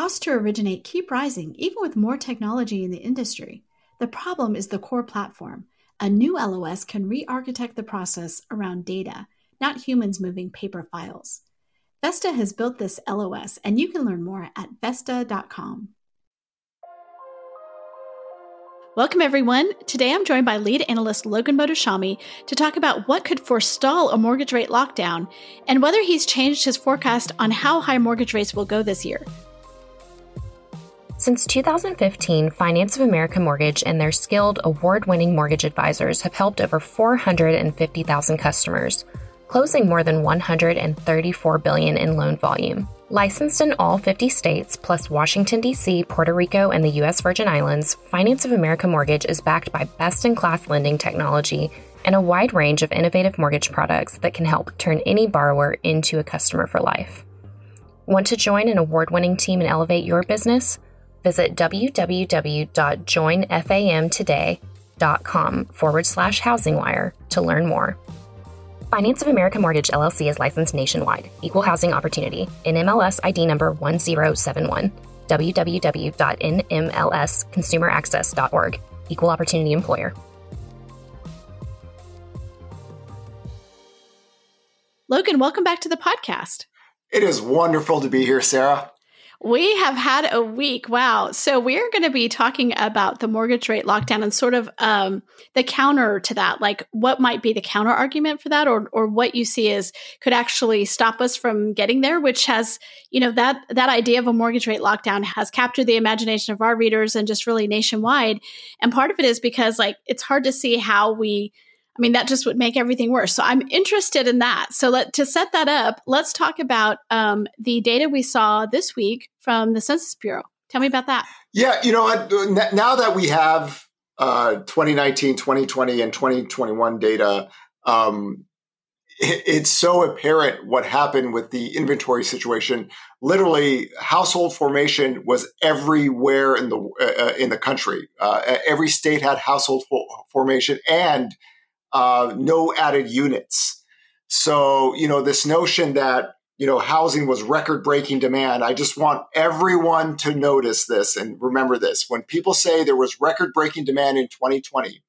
Costs to originate keep rising even with more technology in the industry. The problem is the core platform. A new LOS can re architect the process around data, not humans moving paper files. Vesta has built this LOS, and you can learn more at Vesta.com. Welcome, everyone. Today I'm joined by lead analyst Logan Mohtashami to talk about what could forestall a mortgage rate lockdown and whether he's changed his forecast on how high mortgage rates will go this year. Since 2015, Finance of America Mortgage and their skilled, award winning mortgage advisors have helped over 450,000 customers, closing more than 134 billion in loan volume. Licensed in all 50 states, plus Washington, D.C., Puerto Rico, and the U.S. Virgin Islands, Finance of America Mortgage is backed by best in class lending technology and a wide range of innovative mortgage products that can help turn any borrower into a customer for life. Want to join an award winning team and elevate your business? Visit www.joinfamtoday.com forward slash housingwire to learn more. Finance of America Mortgage LLC is licensed nationwide. Equal housing opportunity. NMLS ID number 1071. www.nmlsconsumeraccess.org. Equal opportunity employer. Logan, welcome back to the podcast. It is wonderful to be here, Sarah. We have had a week. Wow. So we're going to be talking about the mortgage rate lockdown and sort of um, the counter to that, like what might be the counter argument for that, or or what you see is could actually stop us from getting there, which has, you know, that that idea of a mortgage rate lockdown has captured the imagination of our readers and just really nationwide. And part of it is because like it's hard to see how we I mean, that just would make everything worse. So I'm interested in that. So let, to set that up, let's talk about um, the data we saw this week from the Census Bureau. Tell me about that. Yeah, you know, now that we have uh, 2019, 2020, and 2021 data, um, it's so apparent what happened with the inventory situation. Literally, household formation was everywhere in the uh, uh in the country. Uh, every state had household formation, and uh, no added units. So, you know, this notion that, you know, housing was record breaking demand, I just want everyone to notice this and remember this. When people say there was record breaking demand in 2020,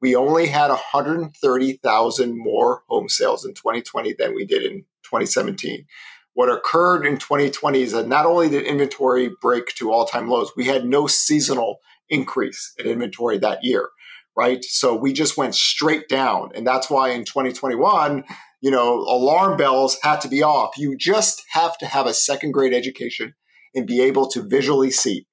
we only had 130,000 more home sales in 2020 than we did in 2017. What occurred in 2020 is that not only did inventory break to all time lows, we had no seasonal increase in inventory that year right? So we just went straight down. And that's why in 2021, you know, alarm bells had to be off. You just have to have a second grade education and be able to visually see.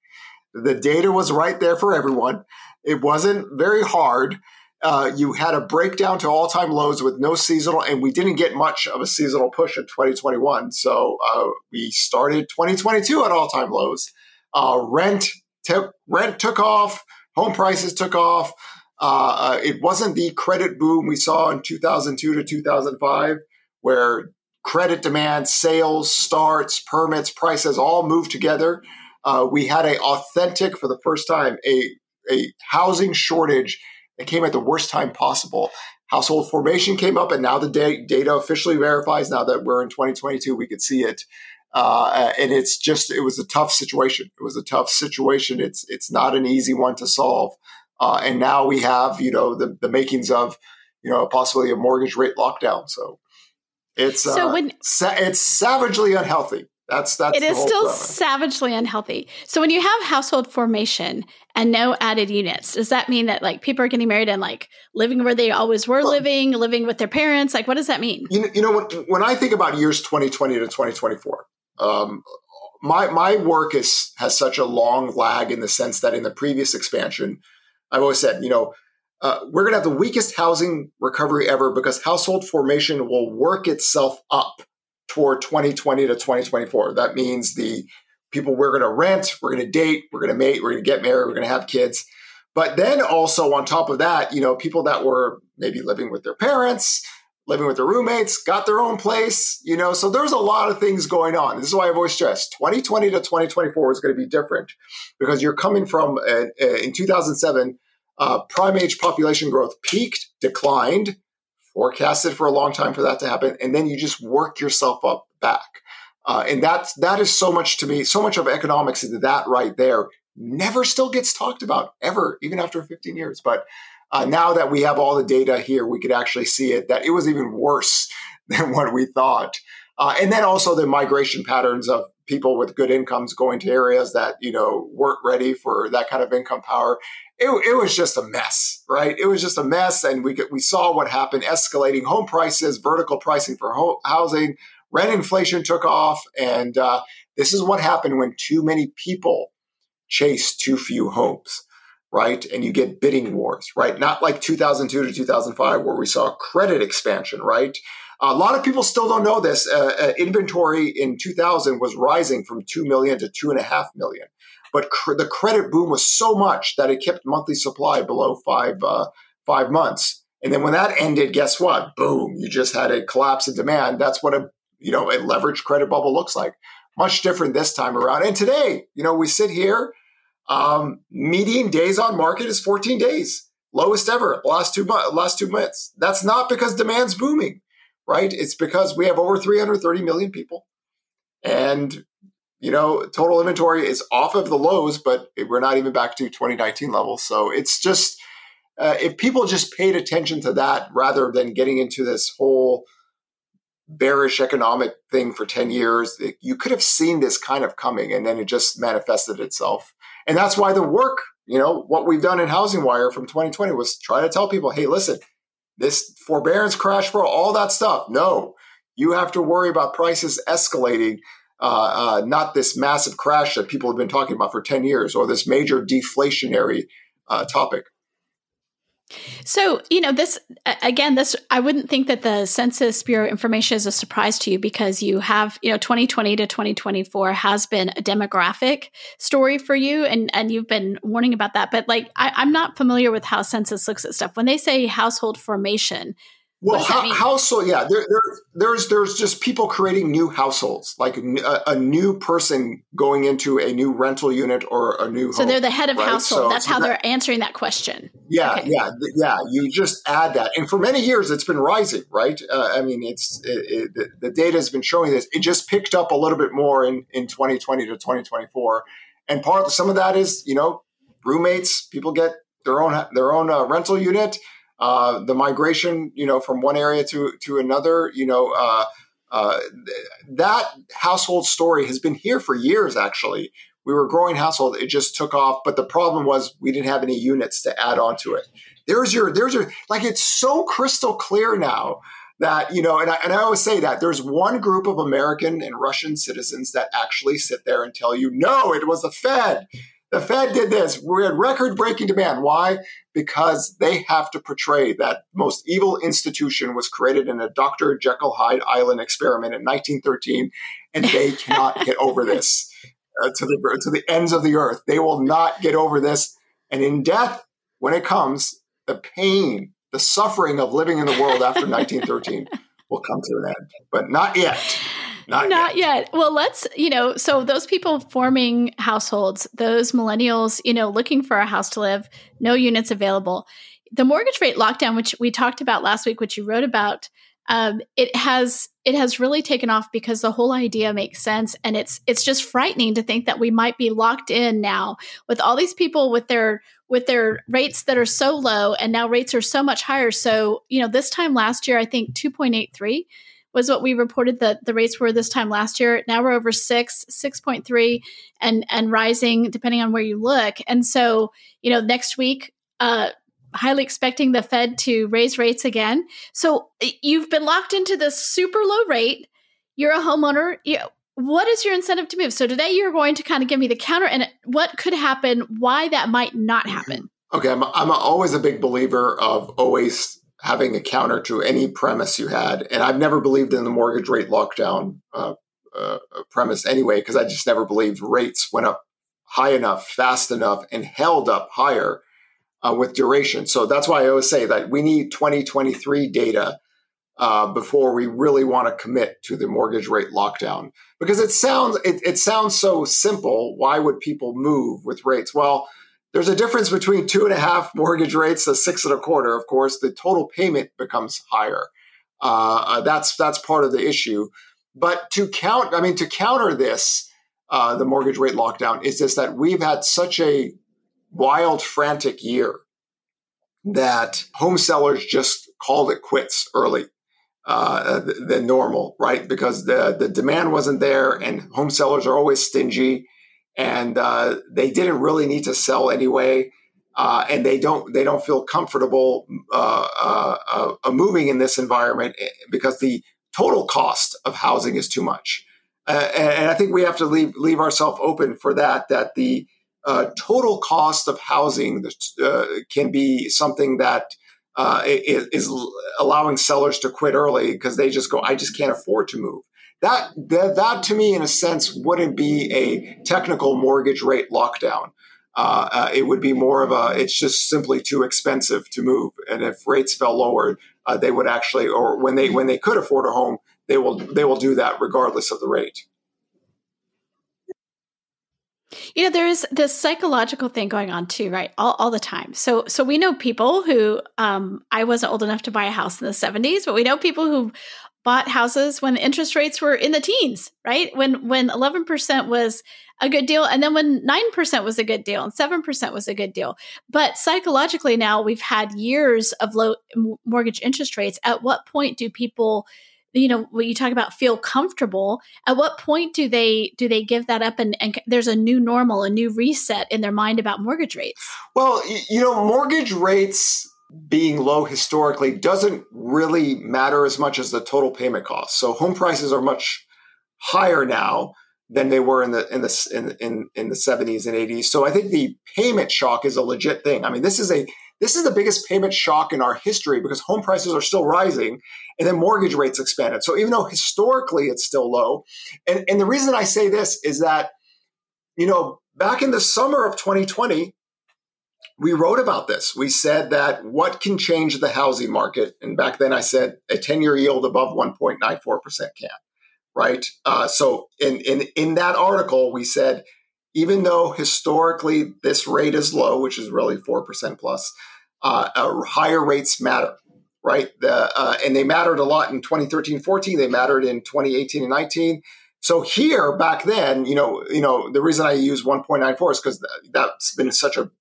The data was right there for everyone. It wasn't very hard. Uh, you had a breakdown to all time lows with no seasonal, and we didn't get much of a seasonal push in 2021. So uh, we started 2022 at all time lows. Uh, rent, t- rent took off, home prices took off. Uh, uh, it wasn't the credit boom we saw in 2002 to 2005, where credit demand, sales, starts, permits, prices all moved together. Uh, we had a authentic, for the first time, a, a housing shortage that came at the worst time possible. Household formation came up, and now the da- data officially verifies. Now that we're in 2022, we could see it. Uh, and it's just it was a tough situation. It was a tough situation. It's it's not an easy one to solve. Uh, and now we have, you know, the, the makings of, you know, a possibly a mortgage rate lockdown. So it's so uh, when, sa- it's savagely unhealthy. That's that's it is still problem. savagely unhealthy. So when you have household formation and no added units, does that mean that like people are getting married and like living where they always were well, living, living with their parents? Like, what does that mean? You know, you know when, when I think about years 2020 to 2024, um, my my work is has such a long lag in the sense that in the previous expansion, I've always said, you know, uh, we're going to have the weakest housing recovery ever because household formation will work itself up toward 2020 to 2024. That means the people we're going to rent, we're going to date, we're going to mate, we're going to get married, we're going to have kids. But then also on top of that, you know, people that were maybe living with their parents, living with their roommates, got their own place, you know, so there's a lot of things going on. This is why I've always stressed 2020 to 2024 is going to be different because you're coming from uh, uh, in 2007, uh, prime age population growth peaked, declined, forecasted for a long time for that to happen, and then you just work yourself up back. Uh, and that's that is so much to me. So much of economics is that right there never still gets talked about ever, even after 15 years. But uh, now that we have all the data here, we could actually see it that it was even worse than what we thought. Uh, and then also the migration patterns of people with good incomes going to areas that you know weren't ready for that kind of income power. It, it was just a mess, right? It was just a mess, and we we saw what happened: escalating home prices, vertical pricing for ho- housing, rent inflation took off, and uh, this is what happened when too many people chase too few homes right? And you get bidding wars, right? Not like 2002 to 2005 where we saw credit expansion, right? A lot of people still don't know this. Uh, uh, inventory in 2000 was rising from 2 million to 2.5 million. But cr- the credit boom was so much that it kept monthly supply below five, uh, five months. And then when that ended, guess what? Boom, you just had a collapse in demand. That's what a, you know, a leveraged credit bubble looks like. Much different this time around. And today, you know, we sit here, um, median days on market is 14 days, lowest ever last two months. Last two months. That's not because demand's booming right? It's because we have over 330 million people. And, you know, total inventory is off of the lows, but we're not even back to 2019 levels. So it's just, uh, if people just paid attention to that rather than getting into this whole bearish economic thing for 10 years, you could have seen this kind of coming and then it just manifested itself. And that's why the work, you know, what we've done in HousingWire from 2020 was try to tell people, hey, listen, this forbearance crash for all that stuff. No, you have to worry about prices escalating, uh, uh, not this massive crash that people have been talking about for 10 years or this major deflationary uh, topic. So, you know, this again, this I wouldn't think that the Census Bureau information is a surprise to you because you have, you know, 2020 to 2024 has been a demographic story for you and and you've been warning about that. But like I, I'm not familiar with how census looks at stuff. When they say household formation, well, ho- household, yeah. There, there, there's there's just people creating new households, like a, a, new person going into a new rental unit or a new. So home, they're the head of right? household. So, That's so how that, they're answering that question. Yeah, okay. yeah, yeah. You just add that, and for many years it's been rising, right? Uh, I mean, it's it, it, the, the data has been showing this. It just picked up a little bit more in in 2020 to 2024, and part of some of that is you know roommates. People get their own their own uh, rental unit uh, the migration, you know, from one area to to another, you know, uh, uh, that household story has been here for years. Actually, we were growing household; it just took off. But the problem was we didn't have any units to add on to it. There's your there's your like it's so crystal clear now that you know and I, and I always say that there's one group of american and russian citizens that actually sit there and tell you no it was the fed the Fed did this. We had record breaking demand. Why? Because they have to portray that most evil institution was created in a Dr. Jekyll Hyde Island experiment in 1913, and they cannot get over this uh, to, the, to the ends of the earth. They will not get over this. And in death, when it comes, the pain, the suffering of living in the world after 1913 will come to an end, but not yet. Not, Not yet. yet. Well, let's, you know, so those people forming households, those millennials, you know, looking for a house to live, no units available. The mortgage rate lockdown, which we talked about last week, which you wrote about, um, it has it has really taken off because the whole idea makes sense, and it's it's just frightening to think that we might be locked in now with all these people with their with their rates that are so low, and now rates are so much higher. So you know, this time last year, I think two point eight three was what we reported that the rates were this time last year. Now we're over six, six point three, and and rising depending on where you look. And so, you know, next week, uh, highly expecting the Fed to raise rates again. So you've been locked into this super low rate. You're a homeowner. You, what is your incentive to move? So today you're going to kind of give me the counter and what could happen, why that might not happen. Okay, I'm, I'm always a big believer of always having a counter to any premise you had. And I've never believed in the mortgage rate lockdown uh, uh, premise anyway, because I just never believed rates went up high enough, fast enough, and held up higher uh, with duration. So that's why I always say that we need 2023 data uh, before we really want to commit to the mortgage rate lockdown because it sounds it, it sounds so simple. Why would people move with rates? Well, there's a difference between two and a half mortgage rates to six and a quarter. Of course, the total payment becomes higher. Uh, uh, that's that's part of the issue. But to count, I mean, to counter this, uh, the mortgage rate lockdown is just that we've had such a wild, frantic year that home sellers just called it quits early uh, than normal, right? Because the the demand wasn't there, and home sellers are always stingy, and uh, they didn't really need to sell anyway, uh, and they don't they don't feel comfortable uh, uh, uh, moving in this environment eh, because the total cost of housing is too much, and, and, I think we have to leave leave ourselves open for that. That the total cost of housing can be something that uh, is, allowing sellers to quit early because they just go, I just can't afford to move. That, that, that to me, in a sense, wouldn't be a technical mortgage rate lockdown. Uh, uh, it would be more of a, it's just simply too expensive to move. And if rates fell lower, uh, they would actually, or when they when they could afford a home, they will they will do that regardless of the rate. You know, there is this psychological thing going on too, right? All, all the time. So, so we know people who, um, I wasn't old enough to buy a house in the 70s, but we know people who bought houses when interest rates were in the teens, right? When, when 11% was a good deal. And then when 9% was a good deal and 7% was a good deal. But psychologically now we've had years of low mortgage interest rates. At what point do people you know when you talk about feel comfortable at what point do they do they give that up and, and there's a new normal a new reset in their mind about mortgage rates well you know mortgage rates being low historically doesn't really matter as much as the total payment cost. So home prices are much higher now than they were in the in the in, in, in the 70s and 80s so i think the payment shock is a legit thing. I mean this is a this is the biggest payment shock in our history because home prices are still rising and then mortgage rates expanded. So even though historically it's still low, and, and the reason I say this is that, you know, back in the summer of 2020, we wrote about this. We said that what can change the housing market? And back then I said a 10 year yield above 1.94% can, right? Uh, so in, in, in that article, we said, even though historically this rate is low, which is really 4% plus, uh, uh, higher rates matter, right? The, uh, and they mattered a lot in 2013, 14. They mattered in 2018 and 19. So here, back then, you know, you know, the reason I use 1.94 is because that's been such a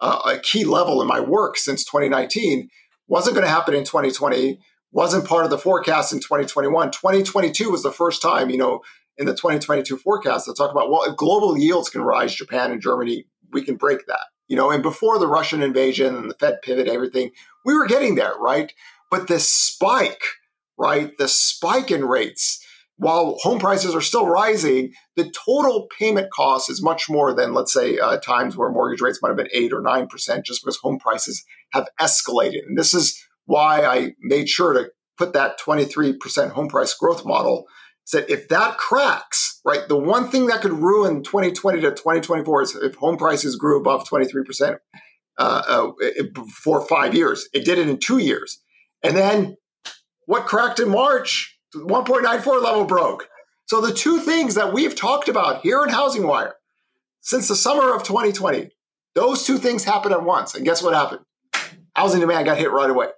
uh, a key level in my work since 2019. Wasn't going to happen in 2020. Wasn't part of the forecast in 2021. 2022 was the first time, you know, in the 2022 forecast to talk about well, if global yields can rise, Japan and Germany, we can break that you know, and before the Russian invasion and the Fed pivot, everything, we were getting there, right? But this spike, right, the spike in rates, while home prices are still rising, the total payment cost is much more than, let's say, uh, times where mortgage rates might have been eight or nine percent, just because home prices have escalated. And this is why I made sure to put that 23% home price growth model said if that cracks, right, the one thing that could ruin 2020 to 2024 is if home prices grew above 23% uh, uh, for five years. It did it in two years. And then what cracked in March? 1.94 level broke. So the two things that we've talked about here in HousingWire since the summer of 2020, those two things happened at once. And guess what happened? Housing demand got hit right away.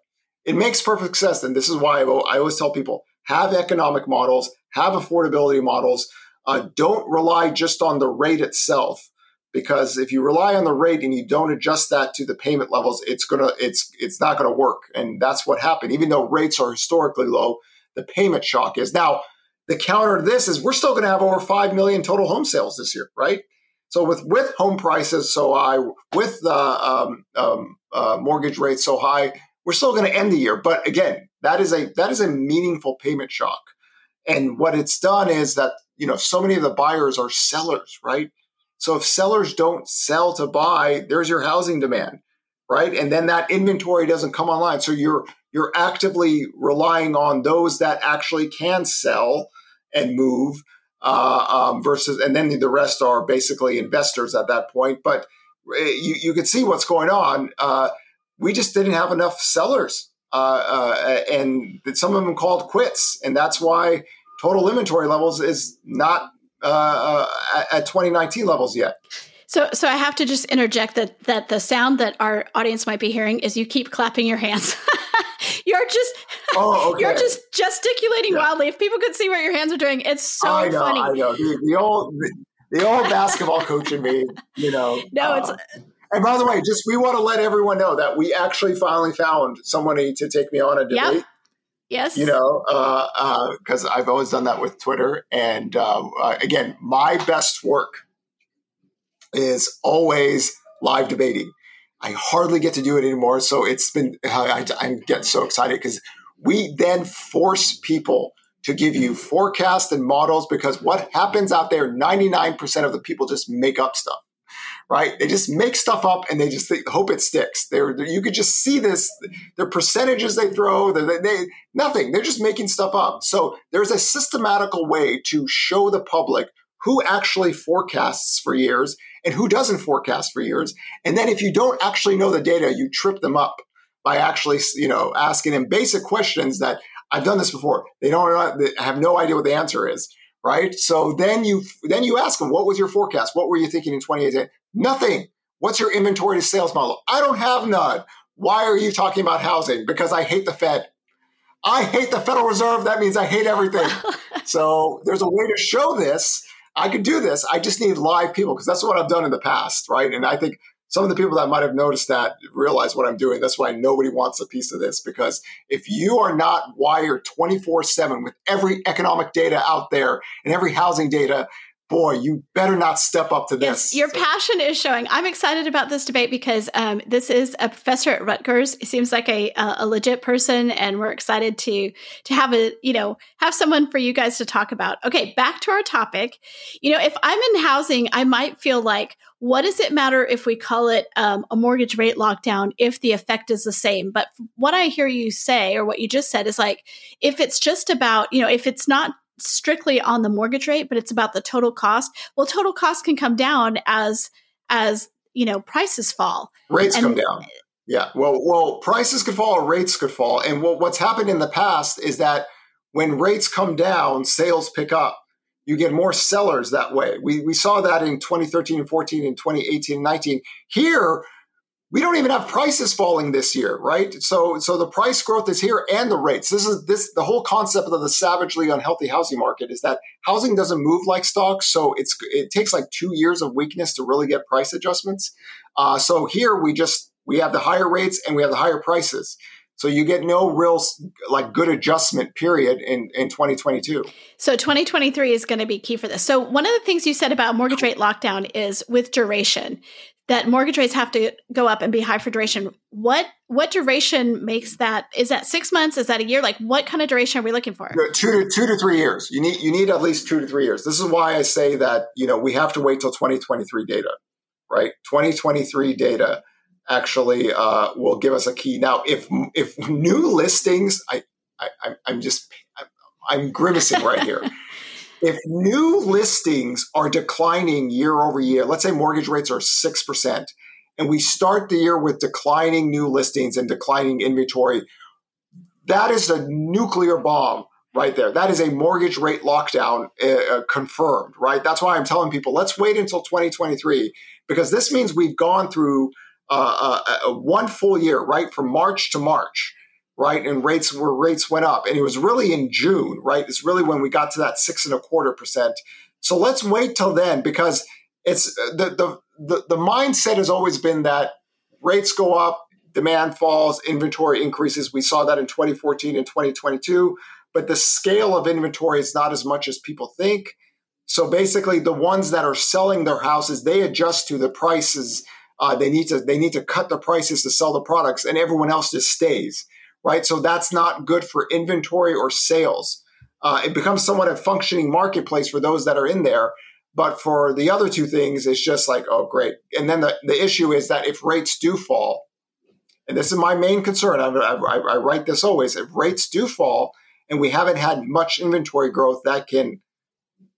It makes perfect sense. And this is why I always tell people have economic models, have affordability models. Uh, don't rely just on the rate itself, because if you rely on the rate and you don't adjust that to the payment levels, it's gonna it's it's not gonna work. And that's what happened. Even though rates are historically low, the payment shock is now. The counter to this is we're still going to have over five million total home sales this year, right? So with with home prices so high, with the um, um, uh, mortgage rates so high, we're still going to end the year. But again, that is a that is a meaningful payment shock. And what it's done is that, you know, so many of the buyers are sellers, right? So if sellers don't sell to buy, there's your housing demand, right? And then that inventory doesn't come online. So you're you're actively relying on those that actually can sell and move uh, um, versus, and then the rest are basically investors at that point. But eh, you, you see what's going on. Uh, we just didn't have enough sellers, uh, uh and some of them called quits, and that's why total inventory levels is not uh, uh at 2019 levels yet. So, so I have to just interject that that the sound that our audience might be hearing is you keep clapping your hands. you're just oh, okay. you're just gesticulating yeah. wildly. If people could see what your hands are doing, it's so I know, funny. I know. The, the old the, old basketball coach in me, you know. No, uh, it's and by the way, just we want to let everyone know that we actually finally found somebody to take me on a debate. Yep. Yes. You know, because uh, uh, I've always done that with Twitter. And uh, uh, again, my best work is always live debating. I hardly get to do it anymore. So it's been, I, I'm getting so excited because we then force people to give you forecasts and models because what happens out there, 99% of the people just make up stuff right? They just make stuff up and they just think, hope it sticks. They're, they're, you could just see this, their percentages they throw, they, they, nothing. They're just making stuff up. So there's a systematical way to show the public who actually forecasts for years and who doesn't forecast for years. And then if you don't actually know the data, you trip them up by actually, you know, asking them basic questions that I've done this before. They don't they have no idea what the answer is right? So then you then you ask them, what was your forecast? What were you thinking in 2018? Nothing. What's your inventory to sales model? I don't have none. Why are you talking about housing? Because I hate the Fed. I hate the Federal Reserve. That means I hate everything. so there's a way to show this. I could do this. I just need live people because that's what I've done in the past, right? And I think some of the people that might have noticed that realize what I'm doing. That's why nobody wants a piece of this because if you are not wired 24 7 with every economic data out there and every housing data, boy, you better not step up to this. Yes, your passion is showing. I'm excited about this debate because um, this is a professor at Rutgers. He seems like a, a legit person, and we're excited to to have a you know have someone for you guys to talk about. Okay, back to our topic. You know, if I'm in housing, I might feel like what does it matter if we call it um, a mortgage rate lockdown if the effect is the same? But what I hear you say, or what you just said, is like if it's just about, you know, if it's not strictly on the mortgage rate, but it's about the total cost, well, total cost can come down as, as, you know, prices fall. Rates and, come down. Yeah. Well, well, prices could fall, rates could fall. And what, what's happened in the past is that when rates come down, sales pick up you get more sellers that way. We, we saw that in 2013 and 14 and 2018 and 19. Here, we don't even have prices falling this year, right? So, so the price growth is here and the rates. This is this the whole concept of the savagely unhealthy housing market is that housing doesn't move like stocks, so it's it takes like two years of weakness to really get price adjustments. Uh, so here we just we have the higher rates and we have the higher prices. So you get no real like good adjustment period in, in 2022. So 2023 is going to be key for this. So one of the things you said about mortgage rate lockdown is with duration that mortgage rates have to go up and be high for duration. What what duration makes that? Is that six months? Is that a year? Like what kind of duration are we looking for? Two to two to three years. You need you need at least two to three years. This is why I say that you know we have to wait till 2023 data, right? 2023 data actually uh, will give us a key. Now, if if new listings, I, I I'm just I'm grimacing right here. if new listings are declining year over year, let's say mortgage rates are six percent, and we start the year with declining new listings and declining inventory, that is a nuclear bomb right there. That is a mortgage rate lockdown uh, uh confirmed, right? That's why I'm telling people let's wait until 2023 because this means we've gone through uh, uh, one full year, right, from March to March, right, and rates where rates went up, and it was really in June, right? It's really when we got to that six and a quarter percent. So let's wait till then because it's uh, the the the, the mindset has always been that rates go up, demand falls, inventory increases. We saw that in 2014 and 2022, but the scale of inventory is not as much as people think. So basically, the ones that are selling their houses, they adjust to the prices uh, they need to they need to cut the prices to sell the products, and everyone else just stays. Right, so that's not good for inventory or sales. Uh, it becomes somewhat a functioning marketplace for those that are in there. But for the other two things, it's just like, oh, great. And then the, the issue is that if rates do fall, and this is my main concern, I, I, I write this always if rates do fall and we haven't had much inventory growth, that can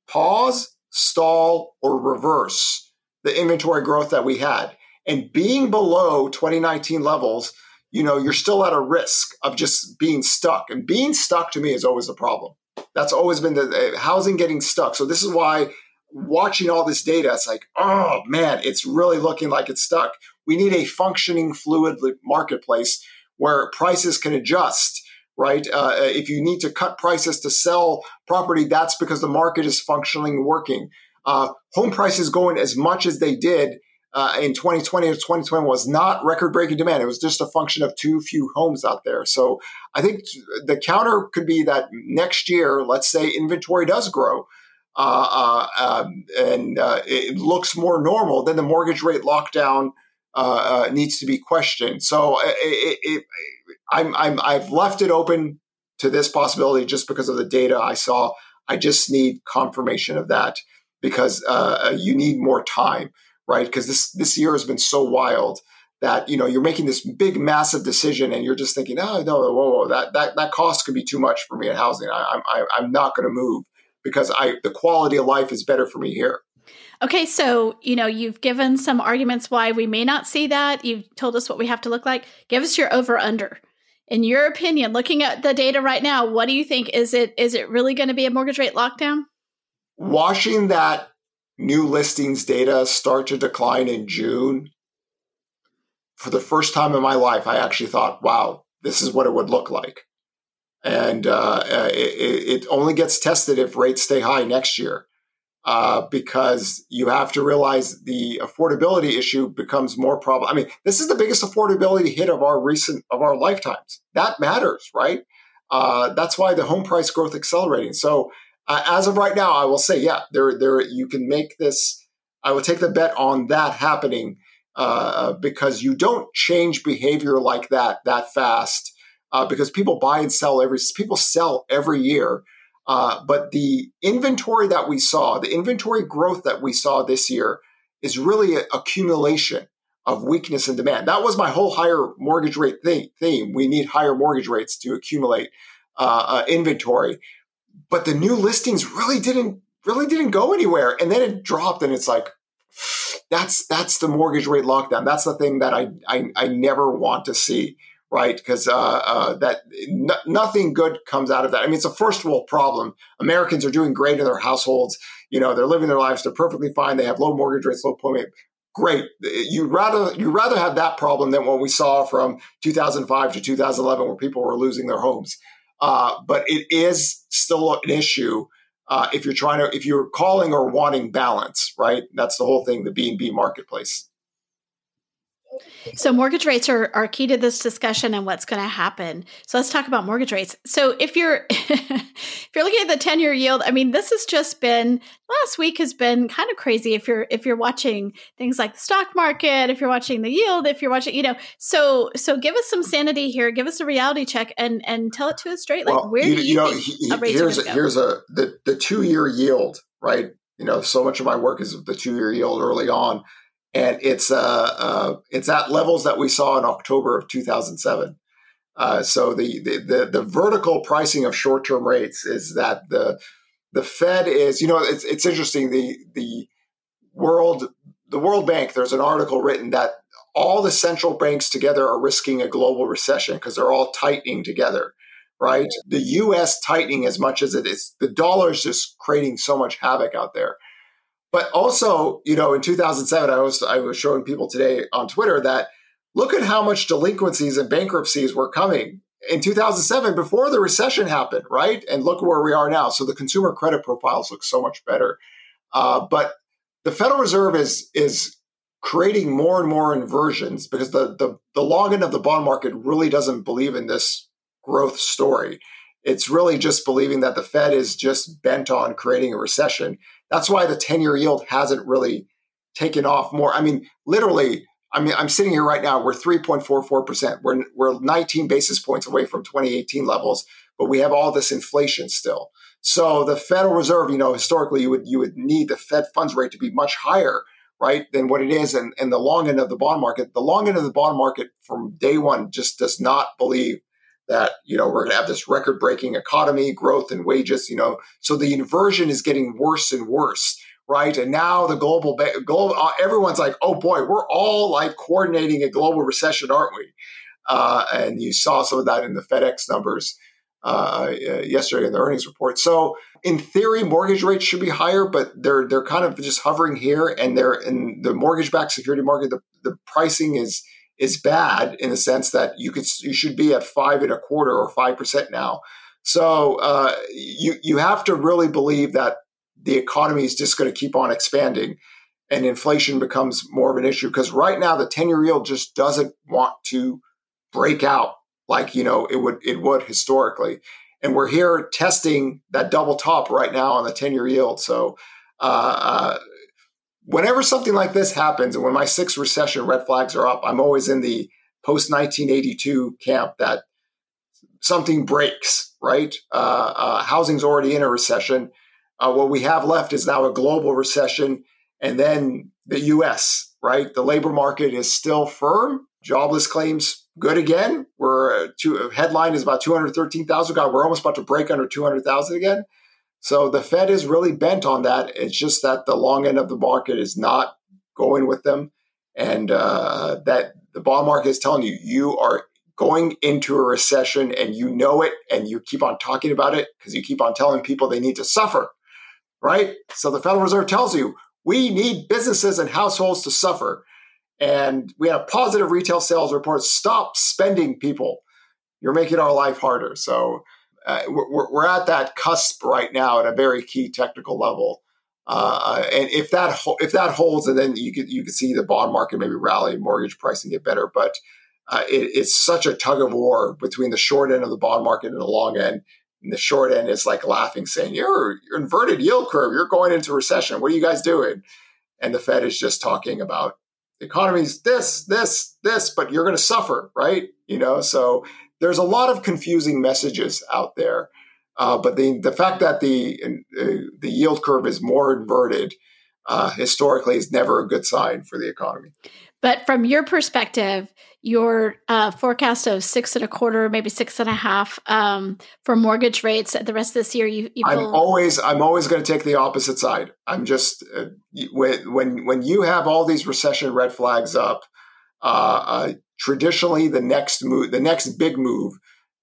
pause, stall, or reverse the inventory growth that we had. And being below 2019 levels, you know, you're still at a risk of just being stuck. And being stuck to me is always a problem. That's always been the uh, housing getting stuck. So this is why watching all this data, it's like, oh man, it's really looking like it's stuck. We need a functioning, fluid marketplace where prices can adjust right? Uh, if you need to cut prices to sell property, that's because the market is functioning, working. Uh, home prices going as much as they did uh, in 2020 or 2021 was not record breaking demand. It was just a function of too few homes out there. So I think the counter could be that next year, let's say inventory does grow. Uh, uh, um, and uh, it looks more normal, then the mortgage rate lockdown uh, uh, needs to be questioned. So it, it, I'm, I'm, I've left it open to this possibility just because of the data I saw. I just need confirmation of that because you need more time right? Because this this year has been so wild that you know you're making this big massive decision and you're just thinking, oh no, whoa, whoa that that that cost could be too much for me in housing. I, I, I'm not going to move because I the quality of life is better for me here. Okay, so you know you've given some arguments why we may not see that. You've told us what we have to look like. Give us your over under. In your opinion, looking at the data right now, what do you think? Is it is it really going to be a mortgage rate lockdown? Watching that new listings data start to decline in June, for the first time in my life, I actually thought, wow, this is what it would look like. And uh, it, it, only gets tested if rates stay high next year. Uh, because you have to realize the affordability issue becomes more problem. I mean, this is the biggest affordability hit of our recent of our lifetimes. That matters, right? Uh, that's why the home price growth accelerating. So uh, as of right now, I will say, yeah, there, there, you can make this. I would take the bet on that happening uh, because you don't change behavior like that that fast. Uh, because people buy and sell every people sell every year. Uh, but the inventory that we saw, the inventory growth that we saw this year, is really an accumulation of weakness in demand. That was my whole higher mortgage rate theme. We need higher mortgage rates to accumulate uh, uh, inventory but the new listings really didn't really didn't go anywhere. And then it dropped and it's like that's that's the mortgage rate lockdown. That's the thing that i i, I never want to see right? Because uh, uh, that n- nothing good comes out of that. I mean it's a first world problem. Americans are doing great in their households. You know they're living their lives. They're perfectly fine. They have low mortgage rates low payment great. You rather you rather have that problem than what we saw from 2005 to 2011 where people were losing their homes uh, but it is still an issue uh, if you're trying to if you're calling or wanting balance, right? That's the whole thing, the B and B marketplace. So mortgage rates are, are key to this discussion and what's going to happen. So let's talk about mortgage rates. So if you're if you're looking at the 10 year yield, I mean, this has just been last week has been kind of crazy if you're if you're watching things like the stock market, if you're watching the yield, if you're watching, you know, so so give us some sanity here, give us a reality check and and tell it to us straight. Like well, where you, do you, you know, think he, he, here's a, here's a the, the two year yield, right? You know, so much of my work is the two year yield early on and it's uh, uh, it's at levels that we saw in October of 2007. Uh, so the, the, the the vertical pricing of short term rates is that the the Fed is you know it's it's interesting the the world the World Bank there's an article written that all the central banks together are risking a global recession because they're all tightening together right? The US tightening as much as it is the dollar is just creating so much havoc out there but also, you know, in 2007, I was I was showing people today on Twitter that look at how much delinquencies and bankruptcies were coming in 2007 before the recession happened, right? And look where we are now. So the consumer credit profiles look so much better. Uh, but the Federal Reserve is is creating more and more inversions because the, the the long end of the bond market really doesn't believe in this growth story. It's really just believing that the Fed is just bent on creating a recession. That's why the 10 year yield hasn't really taken off more. I mean, literally, I mean, I'm sitting here right now, we're 3.44%. We're, we're 19 basis points away from 2018 levels, but we have all this inflation still. So the Federal Reserve, you know, historically you would you would need the Fed funds rate to be much higher, right, than what it is. And, and the long end of the bond market, the long end of the bond market from day one just does not believe that you know we're going to have this record breaking economy growth and wages you know. So the inversion is getting worse and worse right? And now the global global uh, everyone's like oh boy we're all like coordinating a global recession aren't we? Uh, and you saw some of that in the fedex numbers uh, yesterday in the earnings report. So in theory mortgage rates should be higher but they're they're kind of just hovering here and they're in the mortgage backed security market the, the pricing is is bad in the sense that you could you should be at five and a quarter or five percent now. So uh, you you have to really believe that the economy is just going to keep on expanding, and inflation becomes more of an issue because right now the ten year yield just doesn't want to break out like you know it would it would historically, and we're here testing that double top right now on the ten year yield. So. Uh, uh, whenever something like this happens, and when my sixth recession red flags are up, I'm always in the post 1982 camp that something breaks, right? Uh, uh, housing's already in a recession. Uh, what we have left is now a global recession, and then the U.S. Right, the labor market is still firm. Jobless claims good again. We're uh, to, headline is about 213,000. God, we're almost about to break under 200,000 again. So the Fed is really bent on that. It's just that the long end of the market is not going with them, and uh, that the bond market is telling you you are going into a recession and you know it, and you keep on talking about it because you keep on telling people they need to suffer, right? So the Federal Reserve tells you we need businesses and households to suffer. And we have positive retail sales reports. Stop spending, people. You're making our life harder. So uh, we're, we're, at that cusp right now at a very key technical level. Uh, and if that if that holds, and then you could you could see the bond market maybe rally, mortgage pricing get better. But uh, it, it's such a tug of war between the short end of the bond market and the long end. And the short end is like laughing, saying, "You're, you're inverted yield curve. You're going into recession. What are you guys doing?" And the Fed is just talking about the economy's this, this, this, but you're going to suffer, right? You know, so there's a lot of confusing messages out there. Uh, but the the fact that the uh, the yield curve is more inverted uh, historically is never a good sign for the economy. But from your perspective, your uh, forecast of six and a quarter, maybe six and a half um, for mortgage rates at the rest of this year, you, you I'm always I'm always going to take the opposite side. I'm just uh, when when when you have all these recession red flags up, uh, uh, traditionally the next move, the next big move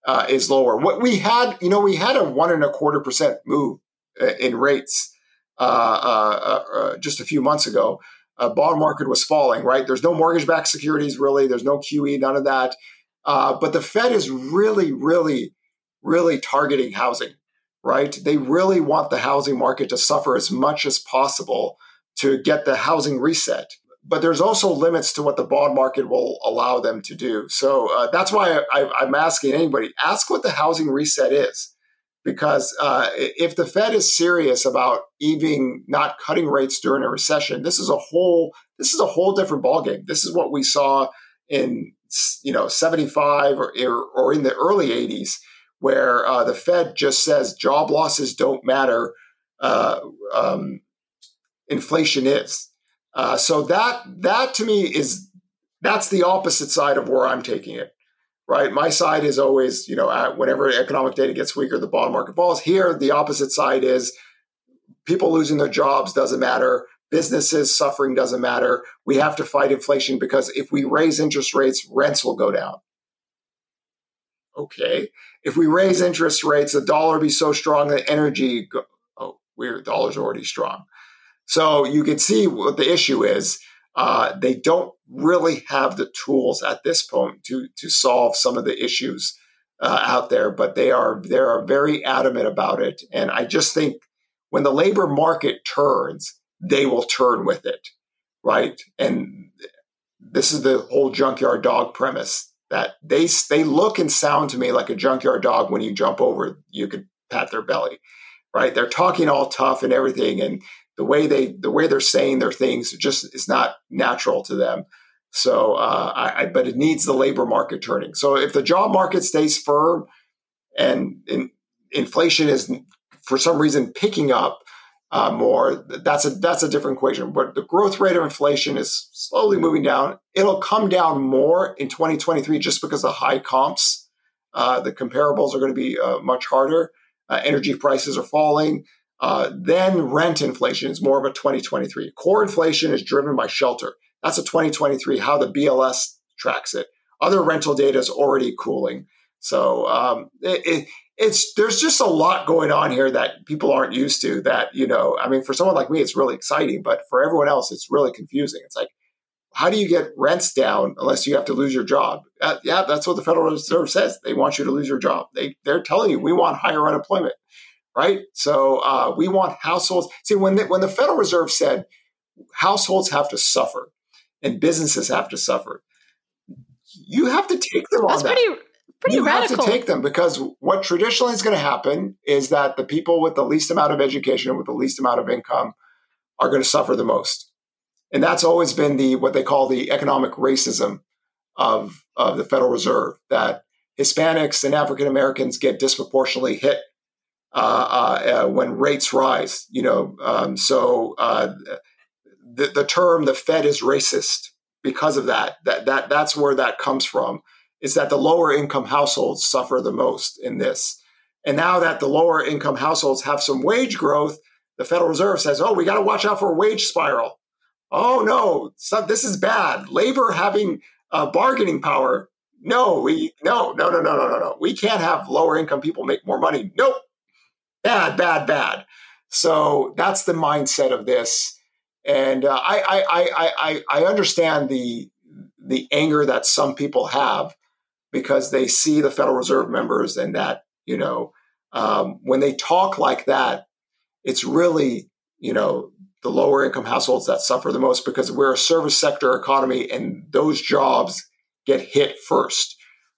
uh, is lower. What we had, you know, we had a one and a quarter percent move uh, in rates uh, uh, uh, just a few months ago. bond market was falling, right? There's no mortgage-backed securities really. There's no QE, none of that. but the Fed is really, really, really targeting housing, right? They really want the housing market to suffer as much as possible to get the housing reset but there's also limits to what the bond market will allow them to do. So uh, that's why I, am asking anybody ask what the housing reset is, because uh, if the Fed is serious about even not cutting rates during a recession, this is a whole this is a whole different ballgame. This is what we saw in you know 75 or, or in the early 80s, where uh, the Fed just says job losses don't matter. Uh, um, inflation is uh, so that that to me is that's the opposite side of where I'm taking it. Right, my side is always you know whenever economic data gets weaker, the bond market falls. Here, the opposite side is people losing their jobs doesn't matter. Businesses suffering doesn't matter. We have to fight inflation because if we raise interest rates, rents will go down. Okay. If we raise interest rates, the dollar will be so strong that energy, go, oh, weird, the dollar's already strong. So you can see what the issue is. Uh, they don't really have the tools at this point to to solve some of the issues uh, out there, but they are they are very adamant about it. And I just think when the labor market turns, they will turn with it, right? And this is the whole junkyard dog premise that they they look and sound to me like a junkyard dog. When you jump over, you could pat their belly, right? They're talking all tough and everything, and the way they the way they're saying their things just is not natural to them. So, uh, I, I, but it needs the labor market turning. So, if the job market stays firm and in, inflation is for some reason picking up uh, more, that's a that's a different equation. But the growth rate of inflation is slowly moving down. It'll come down more in 2023 just because of high comps. Uh, the comparables are going to be uh, much harder. Uh, energy prices are falling. Uh, then rent inflation is more of a 2023. Core inflation is driven by shelter. That's a 2023, how the BLS tracks it. Other rental data is already cooling. So um, it, it, it's there's just a lot going on here that people aren't used to. That you know, I mean, for someone like me, it's really exciting, but for everyone else, it's really confusing. It's like, how do you get rents down unless you have to lose your job? Uh, yeah, that's what the Federal Reserve says. They want you to lose your job. They they're telling you we want higher unemployment, right? So uh, we want households. See, when the, when the Federal Reserve said households have to suffer and businesses have to suffer, you have to take them that's on pretty, that. Pretty you radical. have to take them because what traditionally is going to happen is that the people with the least amount of education, with the least amount of income, are going to suffer the most. And that's always been the what they call the economic racism of, of the Federal Reserve, that Hispanics and African Americans get disproportionately hit when rates rise. You know, um, so uh, the, the term "the Fed is racist" because of that. That that that's where that comes from. Is that the lower income households suffer the most in this? And now that the lower income households have some wage growth, the Federal Reserve says, "Oh, we got to watch out for a wage spiral." Oh no, this is bad. Labor having uh, bargaining power. No, we no no no no no no no. We can't have lower income people make more money. Nope, bad bad bad. So that's the mindset of this, and uh, I, I I I I understand the the anger that some people have because they see the Federal Reserve members and that you know um, when they talk like that, it's really you know the lower income households that suffer the most because we're a service sector economy and those jobs get hit first,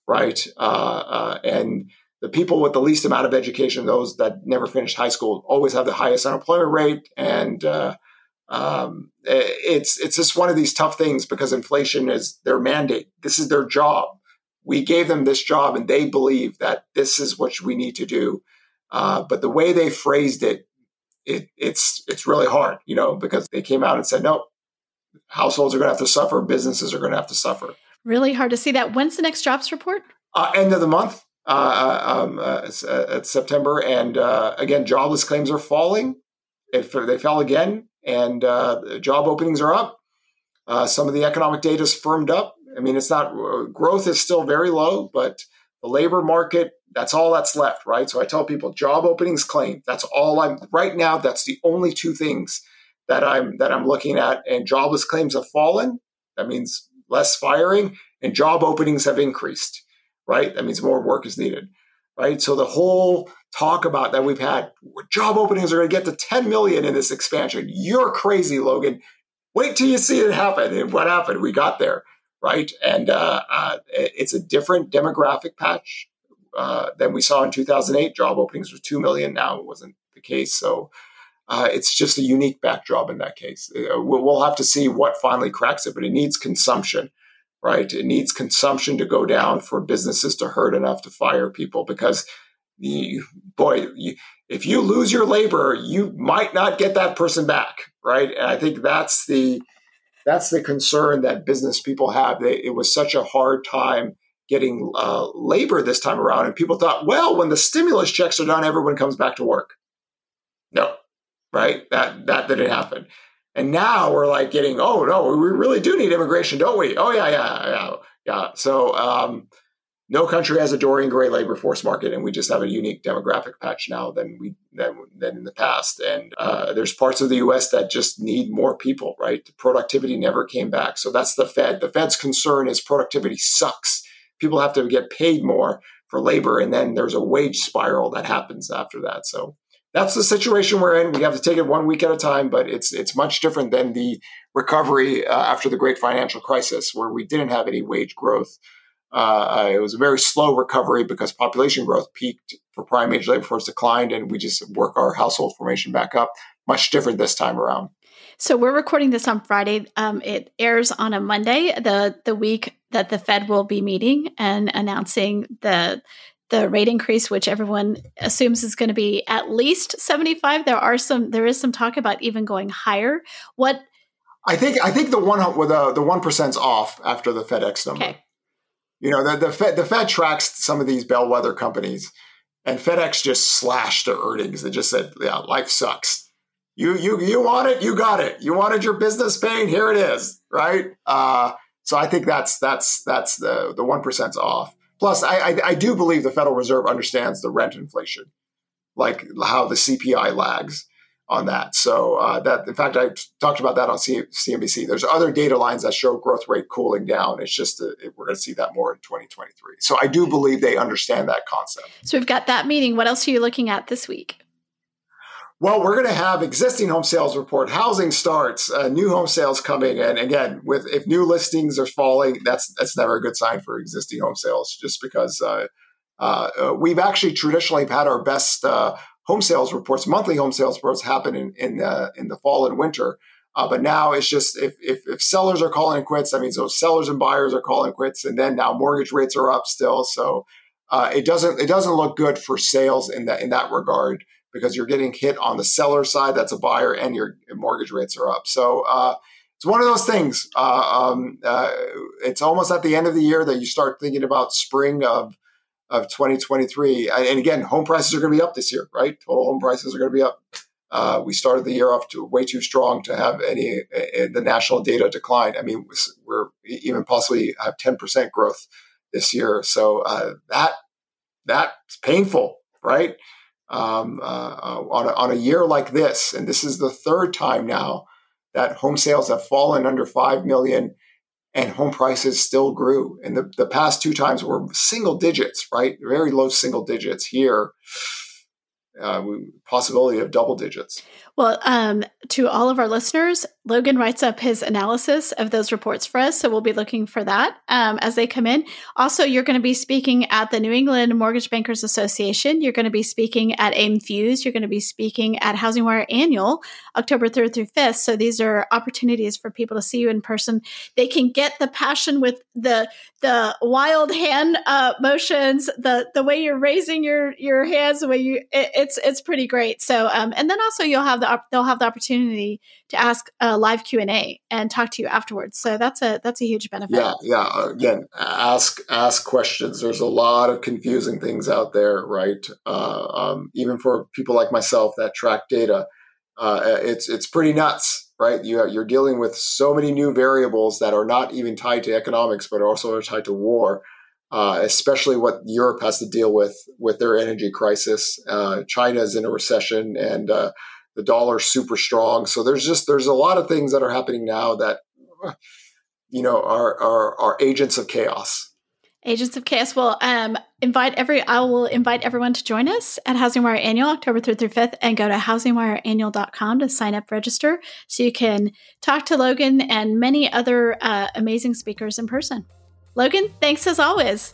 right? Uh, uh, and the people with the least amount of education, those that never finished high school, always have the highest unemployment rate. And uh, um, it's it's just one of these tough things because inflation is their mandate. This is their job. We gave them this job, and they believe that this is what we need to do. Uh, but the way they phrased it it, it's it's really hard, you know, because they came out and said, no, households are going to have to suffer, businesses are going to have to suffer. Really hard to see that. When's the next jobs report? Uh, end of the month. Uh, uh um, uh, uh, September, and again, jobless claims are falling. They fell again, and job openings are up. some of the economic data is firmed up. I mean, it's not growth is still very low, but the labor market that's all that's left, right? So I tell people job openings claim. That's all I'm right now. That's the only two things that I'm that I'm looking at. And jobless claims have fallen. That means less firing, and job openings have increased. Right? That means more work is needed. Right? So the whole talk about that we've had job openings are going to get to 10 million in this expansion. You're crazy, Logan. Wait till you see it happen. And what happened? We got there right? And uh, uh, it's a different demographic patch uh, than we saw in 2008. Job openings were 2 million. Now it wasn't the case. So uh, it's just a unique backdrop in that case. Uh, we'll, we'll have to see what finally cracks it, but it needs consumption, right? It needs consumption to go down for businesses to hurt enough to fire people because, you, boy, you, if you lose your labor, you might not get that person back, right? And I think that's the that's the concern that business people have. They, it was such a hard time getting uh, labor this time around. And people thought, well, when the stimulus checks are done, everyone comes back to work. No, right? That that didn't happen. And now we're like getting, oh no, we really do need immigration, don't we? Oh yeah, yeah, yeah, yeah. So um, no country has a Dorian Gray labor force market, and we just have a unique demographic patch now than we than, than in the past. And uh, there's parts of the U.S. that just need more people. Right, productivity never came back. So that's the Fed. The Fed's concern is productivity sucks. People have to get paid more for labor, and then there's a wage spiral that happens after that. So that's the situation we're in. We have to take it one week at a time, but it's it's much different than the recovery uh, after the great financial crisis, where we didn't have any wage growth. Uh, it was a very slow recovery because population growth peaked for prime age labor force declined, and we just work our household formation back up. Much different this time around. So we're recording this on Friday. Um, it airs on a Monday, the the week that the Fed will be meeting and announcing the the rate increase, which everyone assumes is going to be at least seventy five. There are some there is some talk about even going higher. What I think I think the one with the one percent's off after the FedEx number. Okay. You know, the, the Fed the Fed tracks some of these bellwether companies, and FedEx just slashed their earnings. They just said, "Yeah, life sucks. You you you want it, you got it. You wanted your business pain, here it is." Right. Uh, so I think that's that's that's the the one percent's off. Plus, I, I I do believe the Federal Reserve understands the rent inflation, like how the CPI lags. on that. So uh, that, in fact, I talked about that on C- CNBC. There's other data lines that show growth rate cooling down. It's just a, we're going to see that more in 2023. So I do believe they understand that concept. So we've got that meeting. What else are you looking at this week? Well, we're going to have existing home sales report, housing starts, uh, new home sales coming, and again, with if new listings are falling, that's that's never a good sign for existing home sales, just because uh, uh, uh we've actually traditionally had our best uh, home sales reports, monthly home sales reports happen in in the in the fall and winter. Uh, but now it's just if, if, if sellers are calling quits, that means those sellers and buyers are calling quits, and then now mortgage rates are up still. So uh, it doesn't it doesn't look good for sales in that in that regard because you're getting hit on the seller side, that's a buyer, and your mortgage rates are up. So uh, it's one of those things. Uh, um, uh, it's almost at the end of the year that you start thinking about spring of of 2023. And again, home prices are going to be up this year, right? Total home prices are going to be up. Uh, we started the year off to way too strong to have any the national data decline. I mean, we're even possibly have 10% growth this year. So uh, that that's painful, right? Um, uh, uh, on, a, on a year like this, and this is the third time now that home sales have fallen under 5 million and home prices still grew. And the, the past two times were single digits, right? Very low single digits here. Uh, possibility of double digits. Well, um, to all of our listeners, Logan writes up his analysis of those reports for us. So we'll be looking for that um, as they come in. Also, you're going to be speaking at the New England Mortgage Bankers Association. You're going to be speaking at AIME Fuse. You're going to be speaking at HousingWire Annual, October 3rd through 5th. So these are opportunities for people to see you in person. They can get the passion with the the wild hand uh, motions, the the way you're raising your your hands, the way you it, it's it's pretty great. So um, and then also you'll have the they'll have the opportunity to ask a live Q and A and talk to you afterwards. So that's a that's a huge benefit. Yeah, yeah. Again, ask ask questions. There's a lot of confusing things out there, right? Uh, um, even for people like myself that track data, uh, it's it's pretty nuts, right? You you're dealing with so many new variables that are not even tied to economics, but also tied to war. Uh, especially what Europe has to deal with with their energy crisis. Uh, China is in a recession, and uh, the dollar's super strong. So there's just there's a lot of things that are happening now that you know are are, are agents of chaos. Agents of Chaos will um, invite every. I will invite everyone to join us at HousingWire Annual, October 3rd through 5th, and go to housingwireannual.com to sign up, register, so you can talk to Logan and many other uh, amazing speakers in person. Logan, thanks as always.